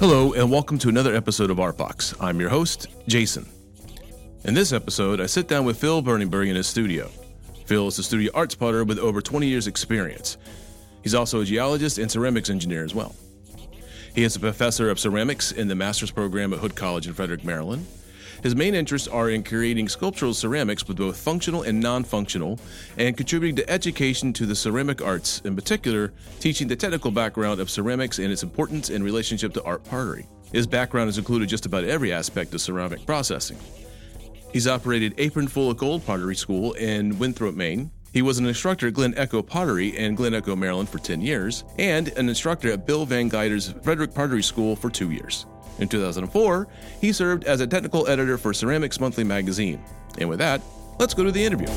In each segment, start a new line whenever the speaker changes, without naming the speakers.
Hello, and welcome to another episode of Art Box. I'm your host, Jason. In this episode, I sit down with Phil Berneburg in his studio. Phil is a studio arts spotter with over 20 years' experience. He's also a geologist and ceramics engineer as well. He is a professor of ceramics in the master's program at Hood College in Frederick, Maryland. His main interests are in creating sculptural ceramics with both functional and non functional, and contributing to education to the ceramic arts, in particular, teaching the technical background of ceramics and its importance in relationship to art pottery. His background has included just about every aspect of ceramic processing. He's operated Apron Full of Gold Pottery School in Winthrop, Maine. He was an instructor at Glen Echo Pottery in Glen Echo, Maryland for 10 years, and an instructor at Bill Van Gilder's Frederick Pottery School for two years. In 2004, he served as a technical editor for Ceramics Monthly magazine. And with that, let's go to the interview.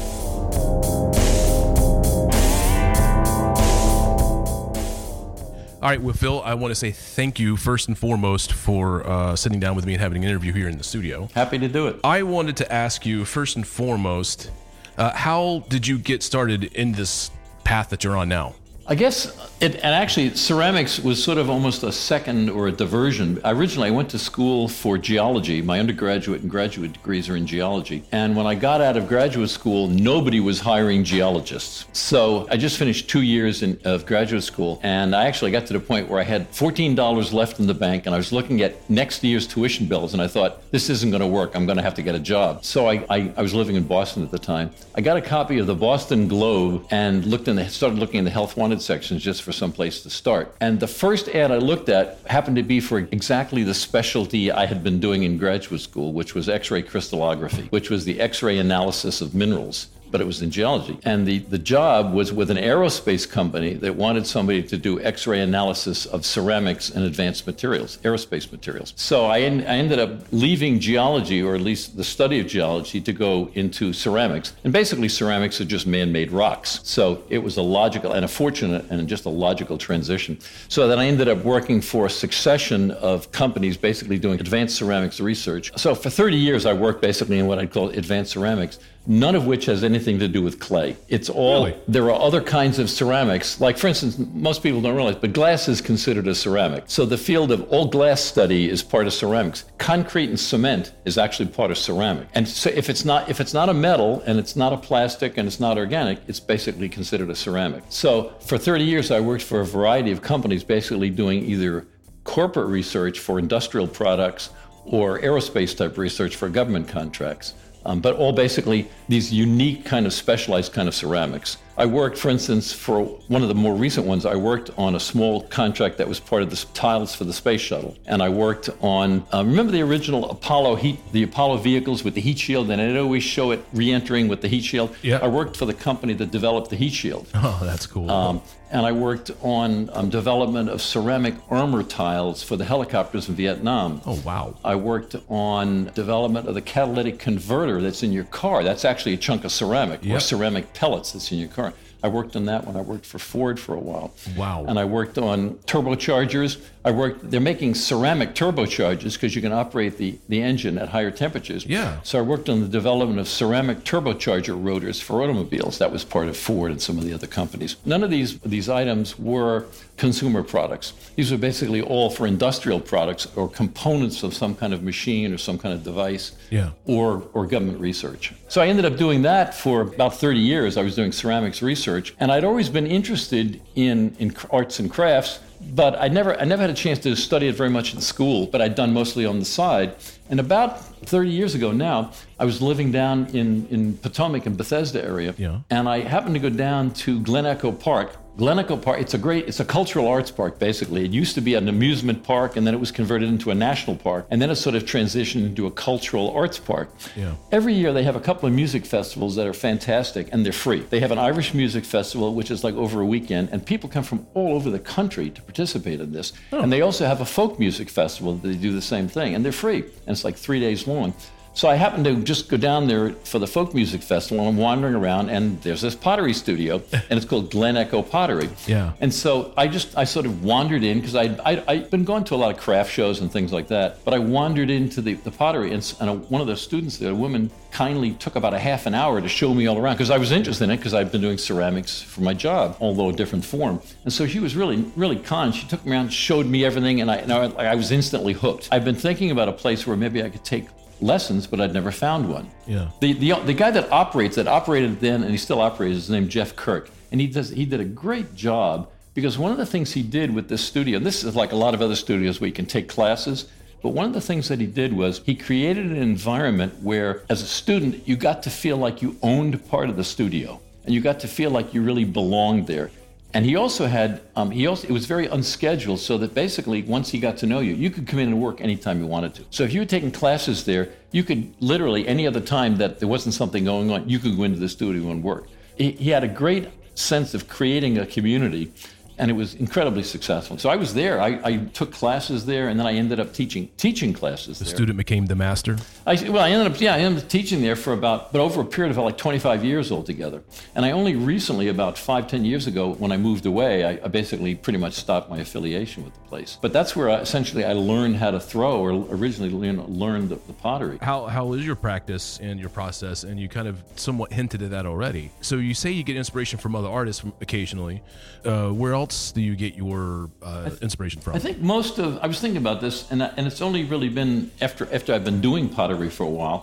All right, well, Phil, I want to say thank you first and foremost for uh, sitting down with me and having an interview here in the studio.
Happy to do it.
I wanted to ask you first and foremost, uh, how did you get started in this path that you're on now?
I guess it, and actually, ceramics was sort of almost a second or a diversion. Originally, I went to school for geology. My undergraduate and graduate degrees are in geology. And when I got out of graduate school, nobody was hiring geologists. So I just finished two years in, of graduate school, and I actually got to the point where I had $14 left in the bank, and I was looking at next year's tuition bills, and I thought, this isn't going to work. I'm going to have to get a job. So I, I, I was living in Boston at the time. I got a copy of the Boston Globe and looked in the, started looking in the health sections just for some place to start. And the first ad I looked at happened to be for exactly the specialty I had been doing in graduate school, which was X ray crystallography, which was the X ray analysis of minerals but it was in geology. And the, the job was with an aerospace company that wanted somebody to do X ray analysis of ceramics and advanced materials, aerospace materials. So I, en- I ended up leaving geology, or at least the study of geology, to go into ceramics. And basically, ceramics are just man made rocks. So it was a logical and a fortunate and just a logical transition. So then I ended up working for a succession of companies basically doing advanced ceramics research. So for 30 years, I worked basically in what I'd call advanced ceramics none of which has anything to do with clay. It's all,
Really?
there are other kinds of ceramics. Like, for instance, most people don't realize, but glass is considered a ceramic. So the field of all glass study is part of ceramics. Concrete and cement is actually part of ceramic. And so if it's not, if it's not a metal and it's not a plastic and it's not organic, it's basically considered a ceramic. So for 30 years, I worked for a variety of companies, basically doing either corporate research for industrial products or aerospace type research for government contracts. Um, but all basically these unique kind of specialized kind of ceramics. I worked, for instance, for one of the more recent ones, I worked on a small contract that was part of the tiles for the space shuttle. And I worked on, uh, remember the original Apollo heat, the Apollo vehicles with the heat shield, and I'd always show it re-entering with the heat shield.
Yeah.
I worked for the company that developed the heat shield.
Oh, that's cool.
Um, and I worked on um, development of ceramic armor tiles for the helicopters in Vietnam.
oh, wow.
I worked on development of the catalytic converter that's in your car. That's actually a chunk of ceramic or ceramic pellets that's in your car. I worked on that when I worked for Ford for a while.
Wow.
And I worked on turbochargers. I worked, they're making ceramic turbochargers because you can operate the, the engine at higher temperatures.
Yeah.
So I worked on the development of ceramic turbocharger rotors for automobiles. That was part of Ford and some of the other companies. None of these, these items were consumer products. These were basically all for industrial products or components of some kind of machine or some kind of device
Yeah.
or, or government research. So I ended up doing that for about 30 years. I was doing ceramics research, and I'd always been interested in, in arts and crafts, but I never, I never had a chance to study it very much in school, but I'd done mostly on the side. And about 30 years ago now, I was living down in, in Potomac and Bethesda area,
Yeah.
and I happened to go down to Glen Echo Park. Glen Echo Park, it's a great, it's a cultural arts park basically. It used to be an amusement park and then it was converted into a national park. And then it sort of transitioned into a cultural arts park.
Yeah.
Every year they have a couple of music festivals that are fantastic and they're free. They have an Irish music festival, which is like over a weekend, and people come from all over the country to participate in this. Oh. And they also have a folk music festival that they do the same thing, and they're free. And it's like three days long. So I happened to just go down there for the folk music festival, and I'm wandering around, and there's this pottery studio, and it's called Glen Echo Pottery.
Yeah.
And so I just I sort of wandered in because I I I'd been going to a lot of craft shows and things like that, but I wandered into the, the pottery, and, and a, one of the students there, a woman, kindly took about a half an hour to show me all around because I was interested in it because I've been doing ceramics for my job, although a different form. And so she was really really kind. She took me around, showed me everything, and I and I, I was instantly hooked. I've been thinking about a place where maybe I could take lessons, but I'd never found one.
Yeah.
The, the, the guy that operates, that operated then, and he still operates, is named Jeff Kirk. And he, does, he did a great job because one of the things he did with this studio, and this is like a lot of other studios where you can take classes, but one of the things that he did was he created an environment where, as a student, you got to feel like you owned part of the studio and you got to feel like you really belonged there. And he also had, um, he also, it was very unscheduled, so that basically once he got to know you, you could come in and work anytime you wanted to. So if you were taking classes there, you could literally, any other time that there wasn't something going on, you could go into the studio and work. He, he had a great sense of creating a community, and it was incredibly successful. So I was there, I, I took classes there, and then I ended up teaching, teaching classes
The
there.
student became the master.
I, well, I ended up, yeah, I ended up teaching there for about, but over a period of like 25 years altogether. And I only recently, about five ten years ago, when I moved away, I, I basically pretty much stopped my affiliation with the place. But that's where I, essentially I learned how to throw, or originally learned, learned the, the pottery.
How how is your practice and your process? And you kind of somewhat hinted at that already. So you say you get inspiration from other artists from occasionally. Uh, where else do you get your uh, inspiration from?
I think most of I was thinking about this, and I- and it's only really been after after I've been doing pottery for a while.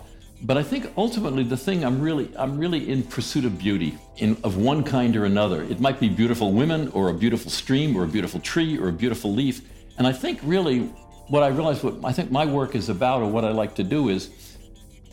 But I think ultimately the thing I'm really I'm really in pursuit of beauty in of one kind or another. It might be beautiful women, or a beautiful stream, or a beautiful tree, or a beautiful leaf. And I think really what I realize what I think my work is about, or what I like to do is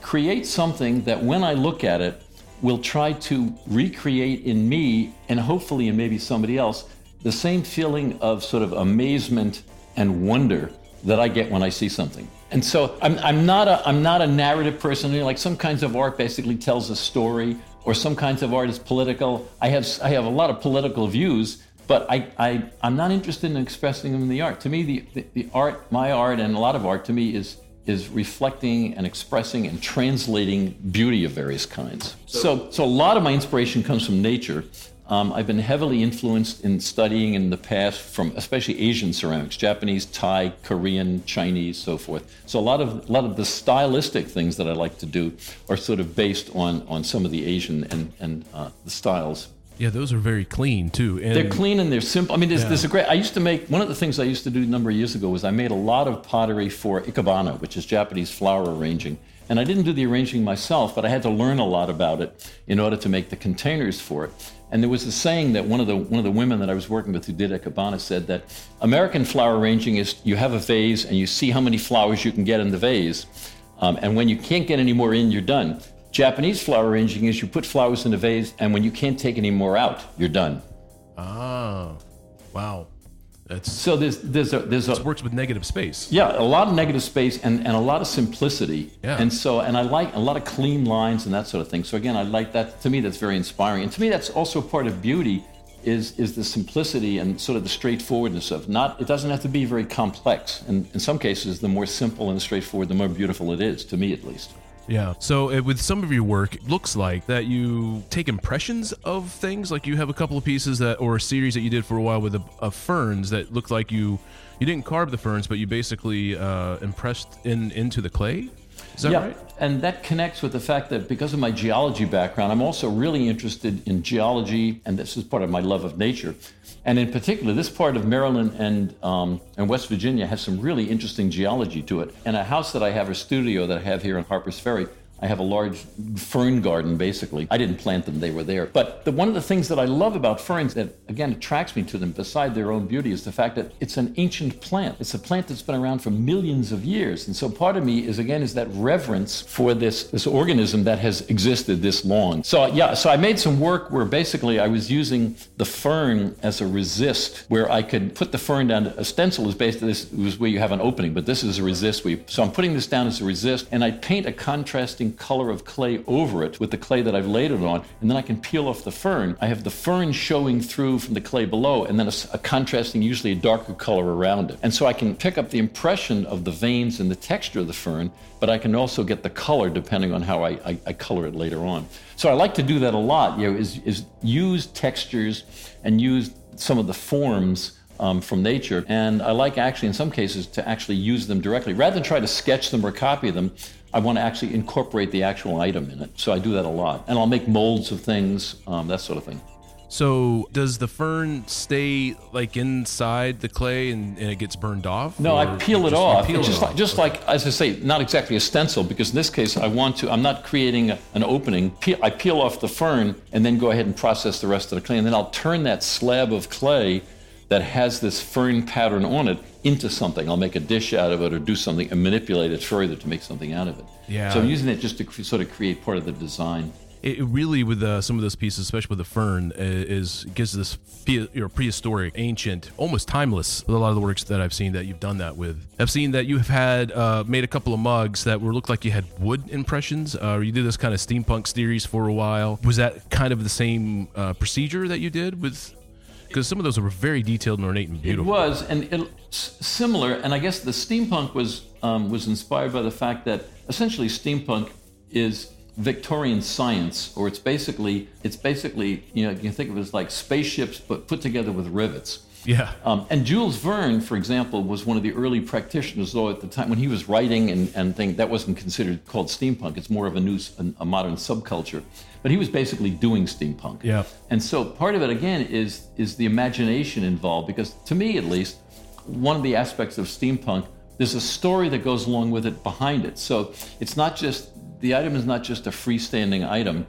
create something that when I look at it will try to recreate in me and hopefully in maybe somebody else the same feeling of sort of amazement and wonder that I get when I see something. And so I'm, I'm not a I'm not a narrative person. You know, like some kinds of art basically tells a story, or some kinds of art is political. I have I have a lot of political views, but I, I I'm not interested in expressing them in the art. To me, the, the, the art, my art, and a lot of art to me is is reflecting and expressing and translating beauty of various kinds. So, so, a lot of my inspiration comes from nature. Um, I've been heavily influenced in studying in the past from especially Asian ceramics, Japanese, Thai, Korean, Chinese, so forth. So a lot of a lot of the stylistic things that I like to do are sort of based on on some of the Asian and and uh, the styles
yeah, those are very clean too. And
they're clean and they're simple. I mean, there's, there's a great. I used to make one of the things I used to do a number of years ago was I made a lot of pottery for ikebana, which is Japanese flower arranging. And I didn't do the arranging myself, but I had to learn a lot about it in order to make the containers for it. And there was a saying that one of the one of the women that I was working with who did ikebana said that American flower arranging is you have a vase and you see how many flowers you can get in the vase, um, and when you can't get any more in, you're done. Japanese flower arranging is you put flowers in a vase, and when you can't take any more out, you're done.
ah, wow, that's
So there's there's a there's a
works with negative space.
yeah a lot of negative space and, and a lot of simplicity.
Yeah.
And so and I like a lot of clean lines and that sort of thing. So again, I like that. To me, that's very inspiring. And to me, that's also part of beauty is is the simplicity and sort of the straightforwardness of not. It doesn't have to be very complex. And in some cases, the more simple and straightforward, the more beautiful it is. To me, at least.
Yeah. So uh, with some of your work, it looks like that you take impressions of things. Like you have a couple of pieces that, or a series that you did for a while with a, of ferns that looked like you you didn't carve the ferns, but you basically uh, impressed in into the clay. Is that
yeah,
right?
and that connects with the fact that because of my geology background, I'm also really interested in geology, and this is part of my love of nature. And in particular, this part of Maryland and um, and West Virginia has some really interesting geology to it. And a house that I have, a studio that I have here in Harpers Ferry, I have a large fern garden, basically. I didn't plant them, they were there. But the, one of the things that I love about ferns that, again, attracts me to them, beside their own beauty, is the fact that it's an ancient plant. It's a plant that's been around for millions of years. And so part of me is, again, is that reverence for this, this organism that has existed this long. So, yeah, so I made some work where basically I was using the fern as a resist, where I could put the fern down. A stencil is based, this was where you have an opening, but this is a resist. We, so I'm putting this down as a resist, and I paint a contrasting color of clay over it with the clay that I've laid it on, and then I can peel off the fern. I have the fern showing through from the clay below, and then a, a contrasting, usually a darker color around it. And so I can pick up the impression of the veins and the texture of the fern, but I can also get the color depending on how I, I, I color it later on. So I like to do that a lot, you know, is, is use textures and use some of the forms um, from nature. And I like actually, in some cases, to actually use them directly. Rather than try to sketch them or copy them, I want to actually incorporate the actual item in it. So I do that a lot. And I'll make molds of things, um, that sort of thing.
So does the fern stay like inside the clay and, and it gets burned off?
No, I peel it
just-
off.
peel it
just
off.
like, just like, as I say, not exactly a stencil, because in this case, I want to, I'm not creating a- an opening. Peel, I peel off the fern and then go ahead and process the rest of the clay. And then I'll turn that slab of clay that has this fern pattern on it into something. I'll make a dish out of it or do something and manipulate it further to make something out of it.
Yeah.
So I'm using it just to cre- sort of create part of the design.
it really with uh, some of those pieces, especially with the fern, is gives this pre- you know, prehistoric, ancient, almost timeless. with A lot of the works that I've seen that you've done that with. I've seen that you have had uh, made a couple of mugs that were looked like you had wood impressions. Uh, you did this kind of steampunk series for a while. Was that kind of the same uh, procedure that you did with? Because some of those were very detailed and ornate and beautiful.
It was, and it, similar. And I guess the steampunk was um, was inspired by the fact that essentially steampunk is Victorian science, or it's basically it's basically you know you can think of it as like spaceships but put together with rivets.
Yeah.
Um, and Jules Verne, for example, was one of the early practitioners, though at the time when he was writing and, and thing, that wasn't considered called steampunk. It's more of a new, a modern subculture. But he was basically doing steampunk.
Yeah.
And so part of it again is is the imagination involved, because to me at least, one of the aspects of steampunk, there's a story that goes along with it behind it. So it's not just the item is not just a freestanding item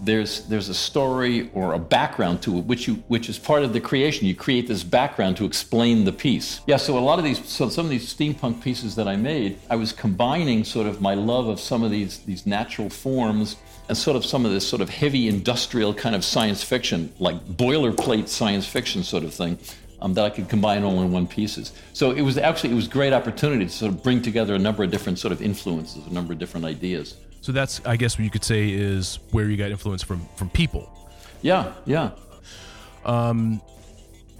there's there's a story or a background to it which you which is part of the creation you create this background to explain the piece yeah so a lot of these so some of these steampunk pieces that i made i was combining sort of my love of some of these these natural forms and sort of some of this sort of heavy industrial kind of science fiction like boilerplate science fiction sort of thing um, that I could combine all in one pieces. So it was actually it was great opportunity to sort of bring together a number of different sort of influences, a number of different ideas.
So that's, I guess, what you could say is where you got influence from from people.
Yeah, yeah.
Um,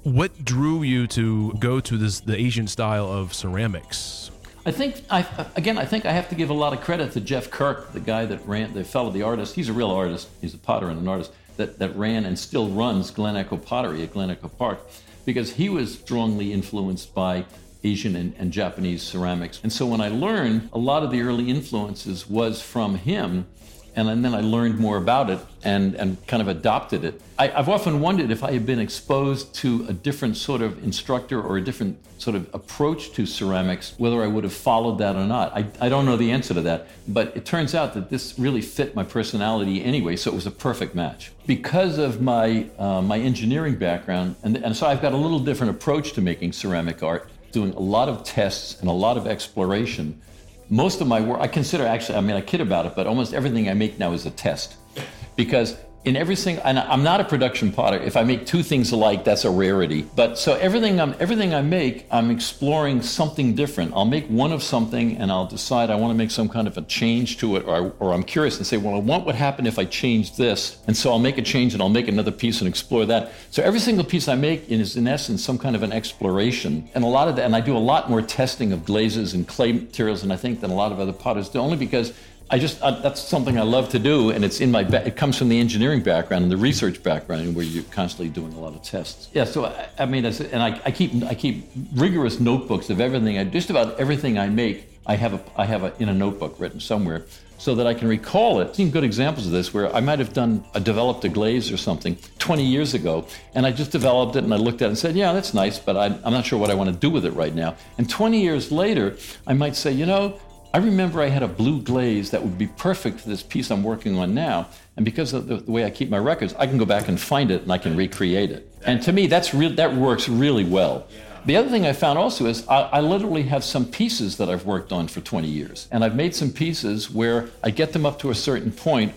what drew you to go to this the Asian style of ceramics?
I think I again I think I have to give a lot of credit to Jeff Kirk, the guy that ran the fellow, the artist. He's a real artist. He's a potter and an artist that, that ran and still runs Glen Echo Pottery at Glen Echo Park, because he was strongly influenced by Asian and, and Japanese ceramics. And so when I learned, a lot of the early influences was from him. And then I learned more about it and, and kind of adopted it. I, I've often wondered if I had been exposed to a different sort of instructor or a different sort of approach to ceramics, whether I would have followed that or not. I, I don't know the answer to that, but it turns out that this really fit my personality anyway, so it was a perfect match. Because of my, uh, my engineering background, and, and so I've got a little different approach to making ceramic art, doing a lot of tests and a lot of exploration most of my work, I consider actually, I mean, I kid about it, but almost everything I make now is a test. Because in every single, and I'm not a production potter. If I make two things alike, that's a rarity. But so everything I'm, everything I make, I'm exploring something different. I'll make one of something and I'll decide I want to make some kind of a change to it, or, or I'm curious and say, well, I want what happened if I changed this? And so I'll make a change and I'll make another piece and explore that. So every single piece I make is in essence some kind of an exploration. And a lot of that, and I do a lot more testing of glazes and clay materials than I think than a lot of other potters do, only because I just uh, that's something I love to do, and it's in my ba- it comes from the engineering background and the research background, where you're constantly doing a lot of tests. Yeah, so I, I mean, and I, I keep I keep rigorous notebooks of everything. I just about everything I make, I have a I have a, in a notebook written somewhere, so that I can recall it. I've seen good examples of this where I might have done I developed a glaze or something 20 years ago, and I just developed it and I looked at it and said, yeah, that's nice, but I, I'm not sure what I want to do with it right now. And 20 years later, I might say, you know. I remember I had a blue glaze that would be perfect for this piece I'm working on now. And because of the, the, way I keep my records, I can go back and find it and I can recreate it. And to me, that's real, that works really well. The other thing I found also is I, I, literally have some pieces that I've worked on for 20 years. And I've made some pieces where I get them up to a certain point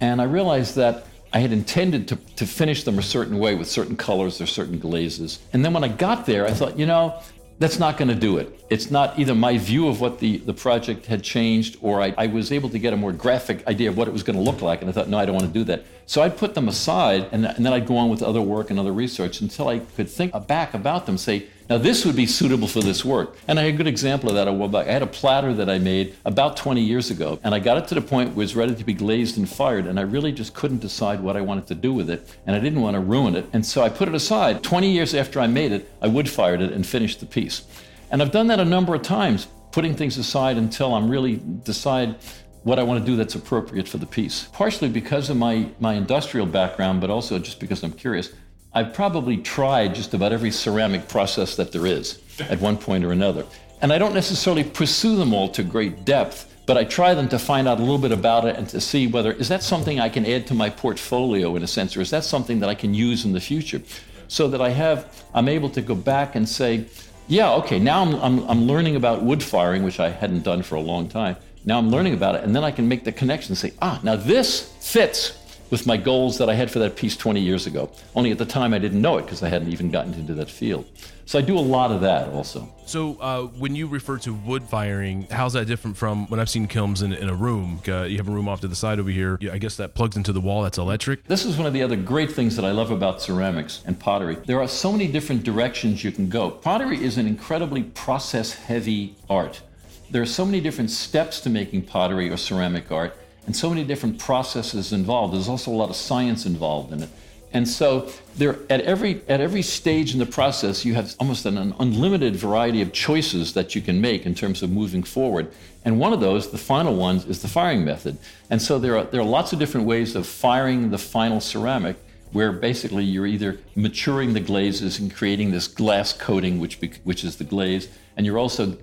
and I realize that I had intended to, to finish them a certain way with certain colors or certain glazes. And then when I got there, I thought, you know, that's not going to do it. It's not either my view of what the, the project had changed or I, I was able to get a more graphic idea of what it was going to look like. And I thought, no, I don't want to do that. So I'd put them aside and, and then I'd go on with other work and other research until I could think back about them, say, now, this would be suitable for this work. And I had a good example of that a while back. I had a platter that I made about 20 years ago, and I got it to the point where it was ready to be glazed and fired, and I really just couldn't decide what I wanted to do with it, and I didn't want to ruin it. And so I put it aside. 20 years after I made it, I wood fired it and finished the piece. And I've done that a number of times, putting things aside until I'm really decide what I want to do that's appropriate for the piece. Partially because of my, my industrial background, but also just because I'm curious. I've probably tried just about every ceramic process that there is at one point or another. And I don't necessarily pursue them all to great depth, but I try them to find out a little bit about it and to see whether is that something I can add to my portfolio in a sense, or is that something that I can use in the future? So that I have, I'm able to go back and say, yeah, okay, now I'm, I'm, I'm learning about wood firing, which I hadn't done for a long time. Now I'm learning about it, and then I can make the connection and say, ah, now this fits with my goals that I had for that piece 20 years ago. Only at the time I didn't know it because I hadn't even gotten into that field. So I do a lot of that also.
So uh, when you refer to wood firing, how's that different from when I've seen kilns in, in a room? Uh, you have a room off to the side over here. I guess that plugs into the wall. That's electric.
This is one of the other great things that I love about ceramics and pottery. There are so many different directions you can go. Pottery is an incredibly process-heavy art. There are so many different steps to making pottery or ceramic art and so many different processes involved. There's also a lot of science involved in it. And so there at every at every stage in the process you have almost an, an, unlimited variety of choices that you can make in terms of moving forward. And one of those, the final one, is the firing method. And so there are there are lots of different ways of firing the final ceramic where basically you're either maturing the glazes and creating this glass coating which which is the glaze and you're also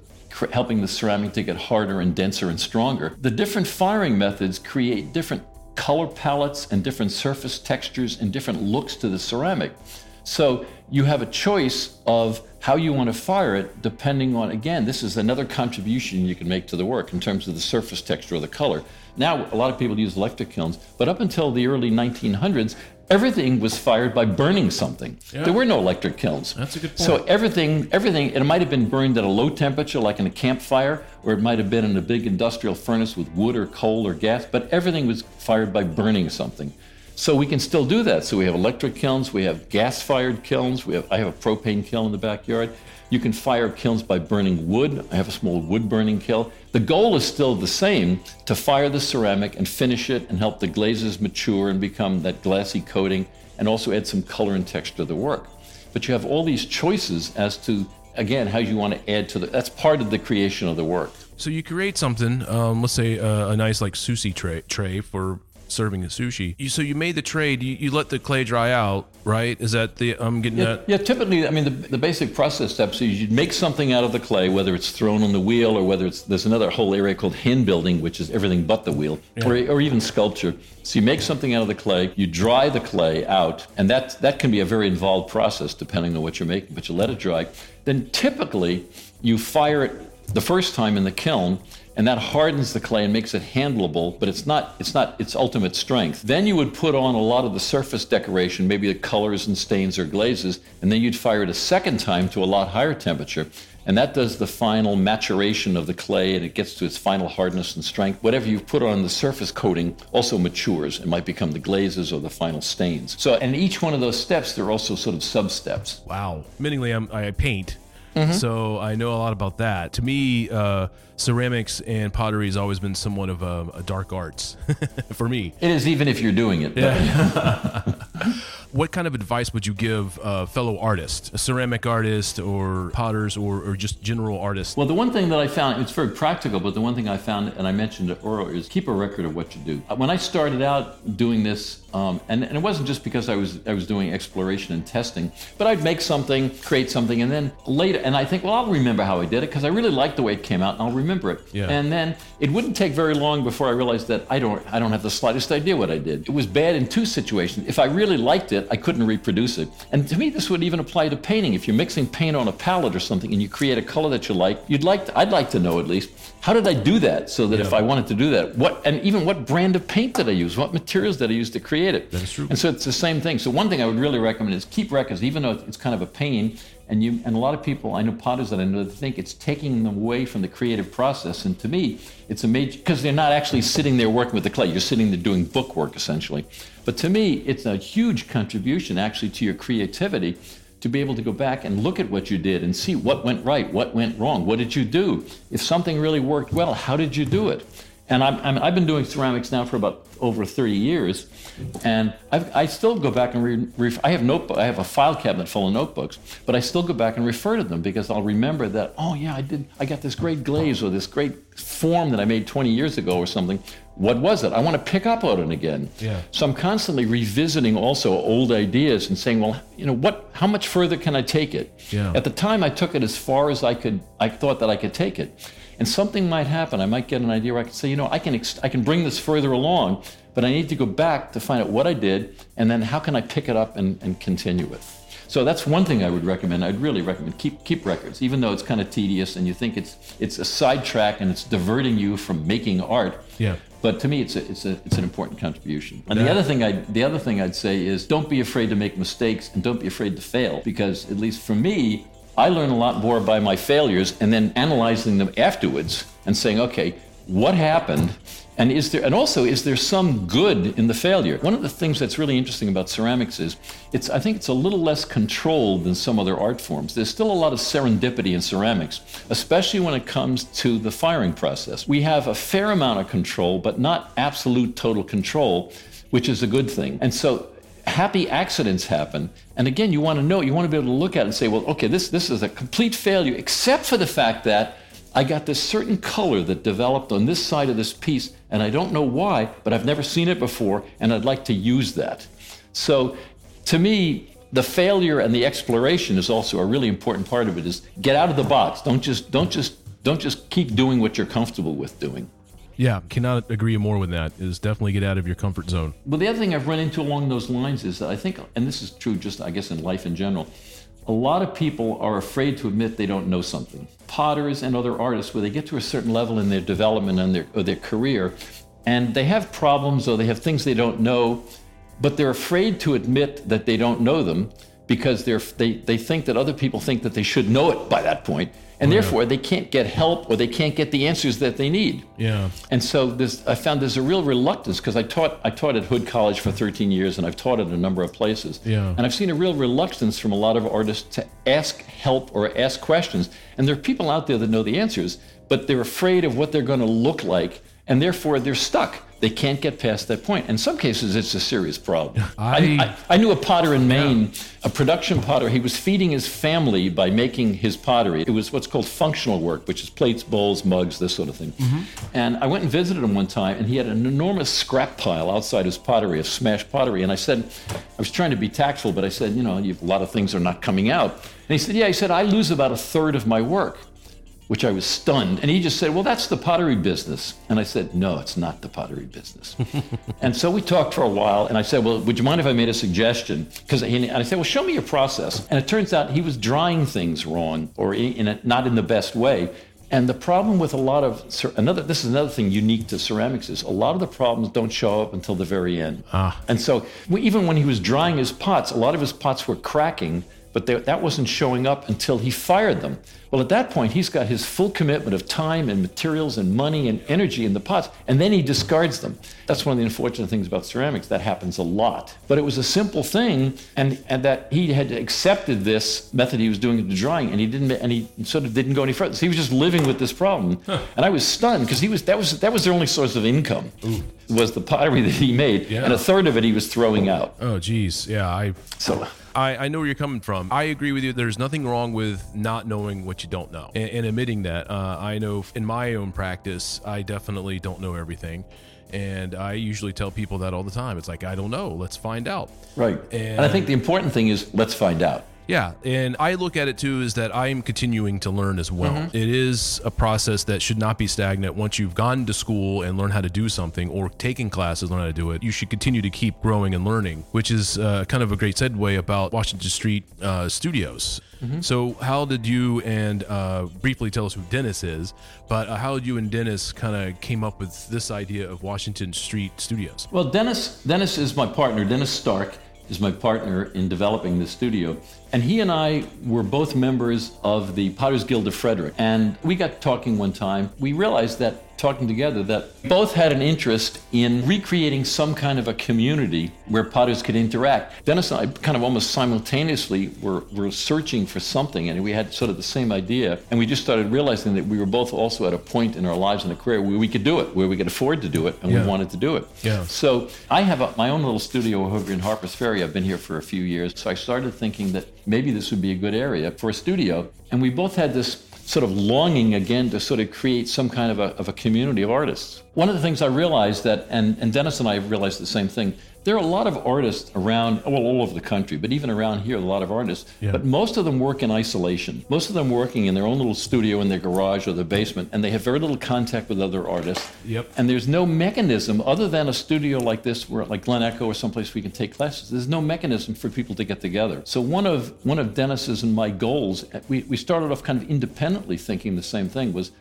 helping the ceramic to get harder and denser and stronger. The different firing methods create different color palettes and different surface textures and different looks to the ceramic. So you have a choice of how you want to fire it depending on, again, this is another contribution you can make to the work in terms of the surface texture or the color. Now, a lot of people use electric kilns, but up until the early 1900s, everything was fired by burning something. Yeah. There were no electric kilns.
That's a good point.
So everything, everything, it might have been burned at a low temperature, like in a campfire, or it might have been in a big industrial furnace with wood or coal or gas, but everything was fired by burning something. So we can still do that. So we have electric kilns, we have gas-fired kilns. We have, I have a propane kiln in the backyard. You can fire kilns by burning wood. I have a small wood burning kiln. The goal is still the same to fire the ceramic and finish it and help the glazes mature and become that glassy coating and also add some color and texture to the work. But you have all these choices as to, again, how you want to add to the, that's part of the creation of the work.
So you create something, um, let's say uh, a nice like sushi tray, tray for serving the sushi. You, so you made the trade. You, you let the clay dry out, right? Is that the I'm getting
yeah,
that?
Yeah. Typically, I mean, the, the basic process steps is you make something out of the clay, whether it's thrown on the wheel or whether it's there's another whole area called hand building, which is everything but the wheel, yeah. or, or even sculpture. So you make something out of the clay, you dry the clay out, and that that can be a very involved process depending on what you're making. But you let it dry. Then typically you fire it the first time in the kiln and that hardens the clay and makes it handleable but it's not it's not its ultimate strength. Then you would put on a lot of the surface decoration maybe the colors and stains or glazes and then you'd fire it a second time to a lot higher temperature. And that does the final maturation of the clay and it gets to its final hardness and strength. Whatever you put on the surface coating also matures. And might become the glazes or the final stains. So in each one of those steps there are also sort of sub steps
wow. Minimally I'm, i paint Mm-hmm. So I know a lot about that. To me, uh, ceramics and pottery has always been somewhat of a, a dark arts for me.
It is, even if you're doing it.
Yeah. what kind of advice would you give a fellow artist, a ceramic artist or potters or, or just general artists?
Well, the one thing that I found, it's very practical, but the one thing I found, and I mentioned it earlier, is keep a record of what you do. When I started out doing this, um, and, and it wasn't just because I was, I was doing exploration and testing, but I'd make something, create something, and then later, and I think, well, I'll remember how I did it because I really liked the way it came out and I'll remember it. Yeah. And then it wouldn't take very long before I realized that I don't, I don't have the slightest idea what I did. It was bad in two situations. If I really liked it, I couldn't reproduce it. And to me, this would even apply to painting. If you're mixing paint on a palette or something and you create a color that you like, you'd like, to, I'd like to know at least, how did I do that so that yeah. if I wanted to do that, what, and even what brand of paint did I use? What materials did I use to create it?
That is true.
And so it's the same thing. So one thing I would really recommend is keep records, even though it's kind of a pain And you and a lot of people I know potters that I know that think it's taking them away from the creative process. And to me, it's a major because they're not actually sitting there working with the clay. You're sitting there doing book work essentially. But to me, it's a huge contribution actually to your creativity to be able to go back and look at what you did and see what went right, what went wrong, what did you do? If something really worked well, how did you do it? And I'm, I've been doing ceramics now for about over 30 years, and I've, i still go back and re, re, I have notebook. I have a file cabinet full of notebooks, but I still go back and refer to them because I'll remember that. Oh yeah, I did. I got this great glaze or this great form that I made 20 years ago or something. What was it? I want to pick up on it again.
Yeah.
So I'm constantly revisiting also old ideas and saying, well, you know, what? How much further can I take it?
Yeah.
At the time, I took it as far as I could. I thought that I could take it and something might happen. I might get an idea where I can say, you know, I can ex- I can bring this further along, but I need to go back to find out what I did, and then how can I pick it up and, and continue it. So that's one thing I would recommend. I'd really recommend keep keep records, even though it's kind of tedious and you think it's it's a sidetrack and it's diverting you from making art.
Yeah.
But to me, it's a, it's a, it's an important contribution. And the other thing I the other thing I'd say is don't be afraid to make mistakes and don't be afraid to fail because at least for me, I learn a lot more by my failures and then analyzing them afterwards and saying, okay, what happened? And is there and also is there some good in the failure? One of the things that's really interesting about ceramics is it's I think it's a little less controlled than some other art forms. There's still a lot of serendipity in ceramics, especially when it comes to the firing process. We have a fair amount of control, but not absolute total control, which is a good thing. And so happy accidents happen. And again, you want to know, you want to be able to look at it and say, well, okay, this, this is a complete failure, except for the fact that I got this certain color that developed on this side of this piece, and I don't know why, but I've never seen it before, and I'd like to use that. So to me, the failure and the exploration is also a really important part of it is get out of the box. Don't just don't just don't just keep doing what you're comfortable with doing.
Yeah, cannot agree more with that. Is definitely get out of your comfort zone.
But the other thing I've run into along those lines is that I think, and this is true just I guess in life in general, a lot of people are afraid to admit they don't know something. Potters and other artists, where they get to a certain level in their development and their or their career, and they have problems or they have things they don't know, but they're afraid to admit that they don't know them because they, they think that other people think that they should know it by that point, Oh, and therefore they can't get help or they can't get the answers that they need.
Yeah.
And so this, I found there's a real reluctance because I taught I taught at Hood College for 13 years and I've taught at a number of places.
Yeah.
And I've seen a real reluctance from a lot of artists to ask help or ask questions. And there are people out there that know the answers, but they're afraid of what they're going to look like, and therefore they're stuck. They can't get past that point. In some cases, it's a serious problem.
I-
I, I knew a potter in Maine, a production potter. He was feeding his family by making his pottery. It was what's called functional work, which is plates, bowls, mugs, this sort of thing. Mm-hmm. And I went and visited him one time, and he had an enormous scrap pile outside his pottery, of smashed pottery. And I said, I was trying to be tactful, but I said, you know, you've, a lot of things are not coming out. And he said, yeah. He said, I lose about a third of my work which I was stunned. And he just said, Well, that's the pottery business. And I said, No, it's not the pottery business. and so we talked for a while, and I said, Well, would you mind if I made a suggestion? Because and I said, Well, show me your process. And it turns out he was drying things wrong or in a, not in the best way. And the problem with a lot of another this is another thing unique to ceramics is a lot of the problems don't show up until the very end. Ah. And so we, even when he was drying his pots, a lot of his pots were cracking but they, that wasn't showing up until he fired them. Well, at that point, he's got his full commitment of time and materials and money and energy in the pots, and then he discards them. That's one of the unfortunate things about ceramics. That happens a lot. But it was a simple thing, and, and that he had accepted this method he was doing the drying, and he didn't, and he sort of didn't go any further. So he was just living with this problem, and I was stunned because he was that was that was their only source of income was the pottery that he made,
Yeah.
and a third of it he was throwing out.
Oh, geez. Yeah, I
So.
I, I know where you're coming from. I agree with you. There's nothing wrong with not knowing what you don't know and, and admitting that. Uh, I know in my own practice, I definitely don't know everything. And I usually tell people that all the time. It's like, I don't know. Let's find out.
Right. And, I think the important thing is let's find out.
Yeah, and I look at it too is that I am continuing to learn as well.
Mm-hmm.
It is a process that should not be stagnant. Once you've gone to school and learned how to do something, or taken classes, learn how to do it, you should continue to keep growing and learning. Which is uh, kind of a great segue about Washington Street uh, Studios.
Mm-hmm.
So, how did you and uh, briefly tell us who Dennis is? But uh, how did you and Dennis kind of came up with this idea of Washington Street Studios?
Well, Dennis Dennis is my partner, Dennis Stark. Is my partner in developing the studio. And he and I were both members of the Potters Guild of Frederick. And we got talking one time. We realized that talking together that both had an interest in recreating some kind of a community where potters could interact. Dennis and I kind of almost simultaneously were, were searching for something, and we had sort of the same idea. And we just started realizing that we were both also at a point in our lives and a career where we could do it, where we could afford to do it, and
Yeah.
we wanted to do it.
Yeah.
So I have a, my own little studio over in Harper's Ferry. I've been here for a few years. So I started thinking that maybe this would be a good area for a studio. And we both had this sort of longing again to sort of create some kind of a, of a community of artists. One of the things I realized that, and, and Dennis and I realized the same thing, there are a lot of artists around, well, all over the country, but even around here, a lot of artists.
Yeah.
But most of them work in isolation. Most of them working in their own little studio in their garage or their basement, and they have very little contact with other artists.
Yep.
And there's no mechanism other than a studio like this, where like Glen Echo or someplace we can take classes. There's no mechanism for people to get together. So one of one of Dennis's and my goals, we, we started off kind of independently thinking the same thing was.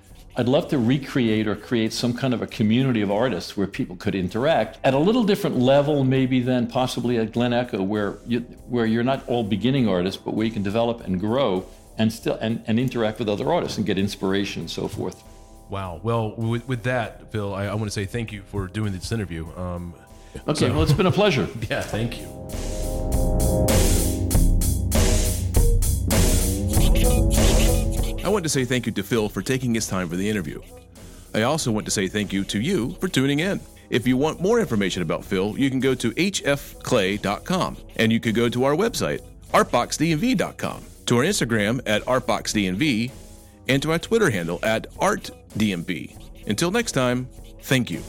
I'd love to recreate or create some kind of a community of artists where people could interact at a little different level, maybe than possibly at Glen Echo, where you, where you're not all beginning artists, but where you can develop and grow and still and, and interact with other artists and get inspiration and so forth.
Wow. Well, with, with that, Phil, I, I want to say thank you for doing this interview. Um,
Okay,
so-
well, it's been a pleasure.
yeah, thank you.
Want to say thank you to Phil for taking his time for the interview. I also want to say thank you to you for tuning in. If you want more information about Phil, you can go to hfclay.com and you could go to our website, artboxdmv.com, to our Instagram at artboxdmv, and to our Twitter handle at artdmv. Until next time, thank you.